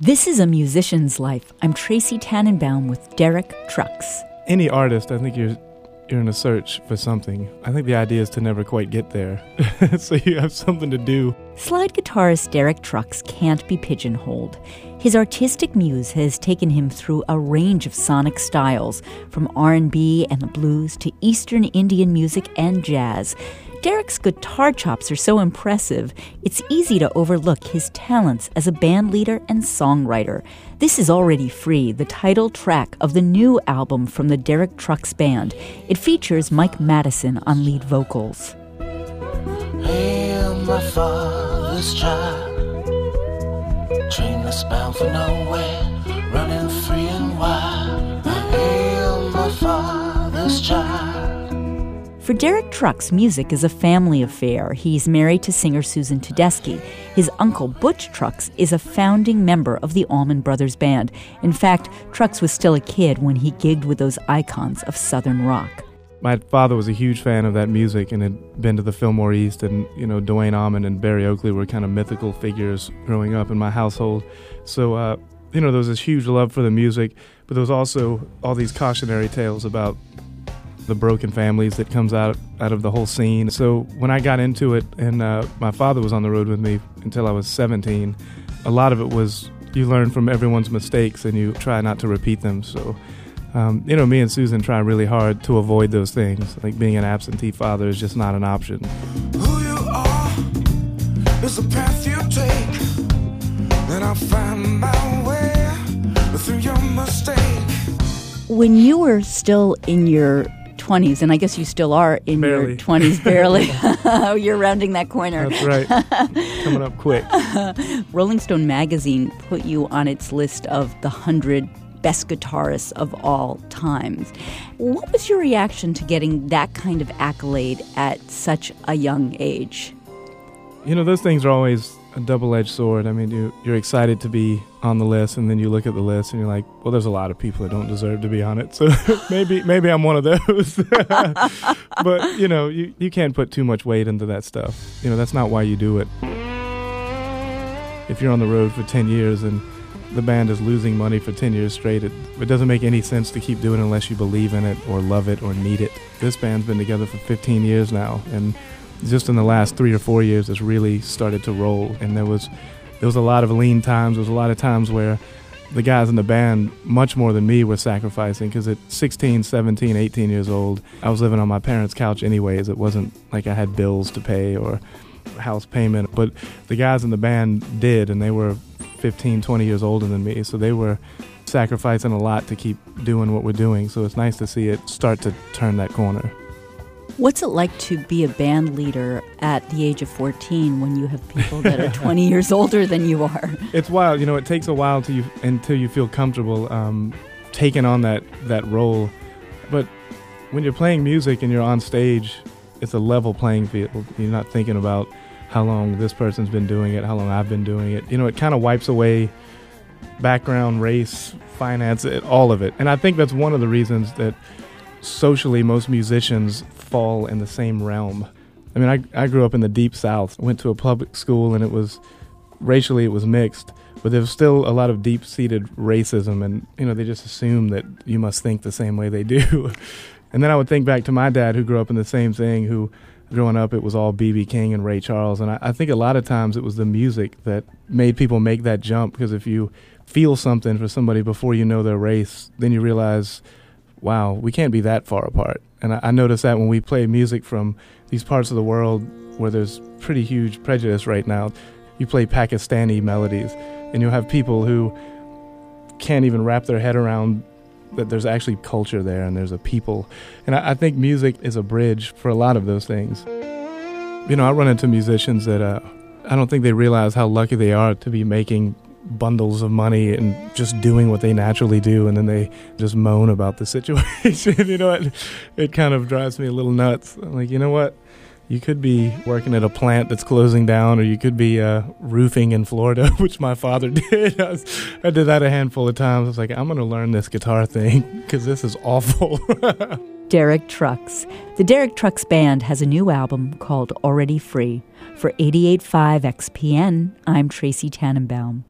This is a musician's life. I'm Tracey Tanenbaum with Derek Trucks. Any artist, I think you're you're in a search for something. I think the idea is to never quite get there. so you have something to do. Slide guitarist Derek Trucks can't be pigeonholed. His artistic muse has taken him through a range of sonic styles, from R&B and the blues to Eastern Indian music and jazz. Derek's guitar chops are so impressive, it's easy to overlook his talents as a band leader and songwriter. This is already free, the title track of the new album from the Derek Trucks Band. It features Mike Mattison on lead vocals. Hey, For Derek Trucks, music is a family affair. He's married to singer Susan Tedeschi. His uncle, Butch Trucks, is a founding member of the Allman Brothers Band. In fact, Trucks was still a kid when he gigged with those icons of Southern rock. My father was a huge fan of that music and had been to the Fillmore East, and you know Duane Allman and Berry Oakley were kind of mythical figures growing up in my household. So uh, you know there was this huge love for the music, but there was also all these cautionary tales about the broken families that comes out out of the whole scene. So when I got into it, and uh, my father was on the road with me until I was 17, a lot of it was you learn from everyone's mistakes and you try not to repeat them. So. Um, you know, me and Susan try really hard to avoid those things. Like being an absentee father is just not an option. Who you are is the path you take. Then I'll find my way through your mistake. When you were still in your 20s, and I guess you still are in Barely. your 20s, barely. You're rounding that corner. That's right. Coming up quick. Rolling Stone magazine put you on its list of the 100 best guitarists of all times. What was your reaction to getting that kind of accolade at such a young age? You know, those things are always a double-edged sword. I mean, you, you're excited to be on the list, and then you look at the list and you're like, well, there's a lot of people that don't deserve to be on it. So maybe maybe I'm one of those. but you know, you, you can't put too much weight into that stuff. You know, that's not why you do it. If you're on the road for 10 years and the band is losing money for 10 years straight, it, it doesn't make any sense to keep doing it unless you believe in it or love it or need it. This band's been together for 15 years now, and just in the last three or four years, it's really started to roll. And there was there was a lot of lean times. There was a lot of times where the guys in the band, much more than me, were sacrificing because at 16, 17, 18 years old, I was living on my parents' couch anyways. It wasn't like I had bills to pay or house payment. But the guys in the band did, and they were 15, 20 years older than me. So they were sacrificing a lot to keep doing what we're doing. So it's nice to see it start to turn that corner. What's it like to be a band leader at the age of 14 when you have people that are 20 years older than you are? It's wild. You know, it takes a while you, until you feel comfortable um, taking on that, that role. But when you're playing music and you're on stage, it's a level playing field. You're not thinking about how long this person's been doing it, how long I've been doing it. You know, it kind of wipes away background, race, finance, it, all of it. And I think that's one of the reasons that socially most musicians fall in the same realm. I mean, I, I grew up in the deep south, went to a public school, and it was racially it was mixed, but there was still a lot of deep seated racism, and you know they just assume that you must think the same way they do. and then I would think back to my dad, who grew up in the same thing, who growing up it was all BB King and Ray Charles, and I, I think a lot of times it was the music that made people make that jump because if you feel something for somebody before you know their race, then you realize wow, we can't be that far apart. And I, I notice that when we play music from these parts of the world where there's pretty huge prejudice right now, you play Pakistani melodies, and you'll have people who can't even wrap their head around that there's actually culture there and there's a people. And I, I think music is a bridge for a lot of those things. You know, I run into musicians that uh, I don't think they realize how lucky they are to be making bundles of money and just doing what they naturally do and then they just moan about the situation you know it, it kind of drives me a little nuts I'm like you know what you could be working at a plant that's closing down or you could be uh, roofing in florida which my father did I, was, I did that a handful of times i was like i'm going to learn this guitar thing because this is awful Derek Trucks. The Derek Trucks Band has a new album called Already Free. For 885 XPN, I'm Tracey Tanenbaum.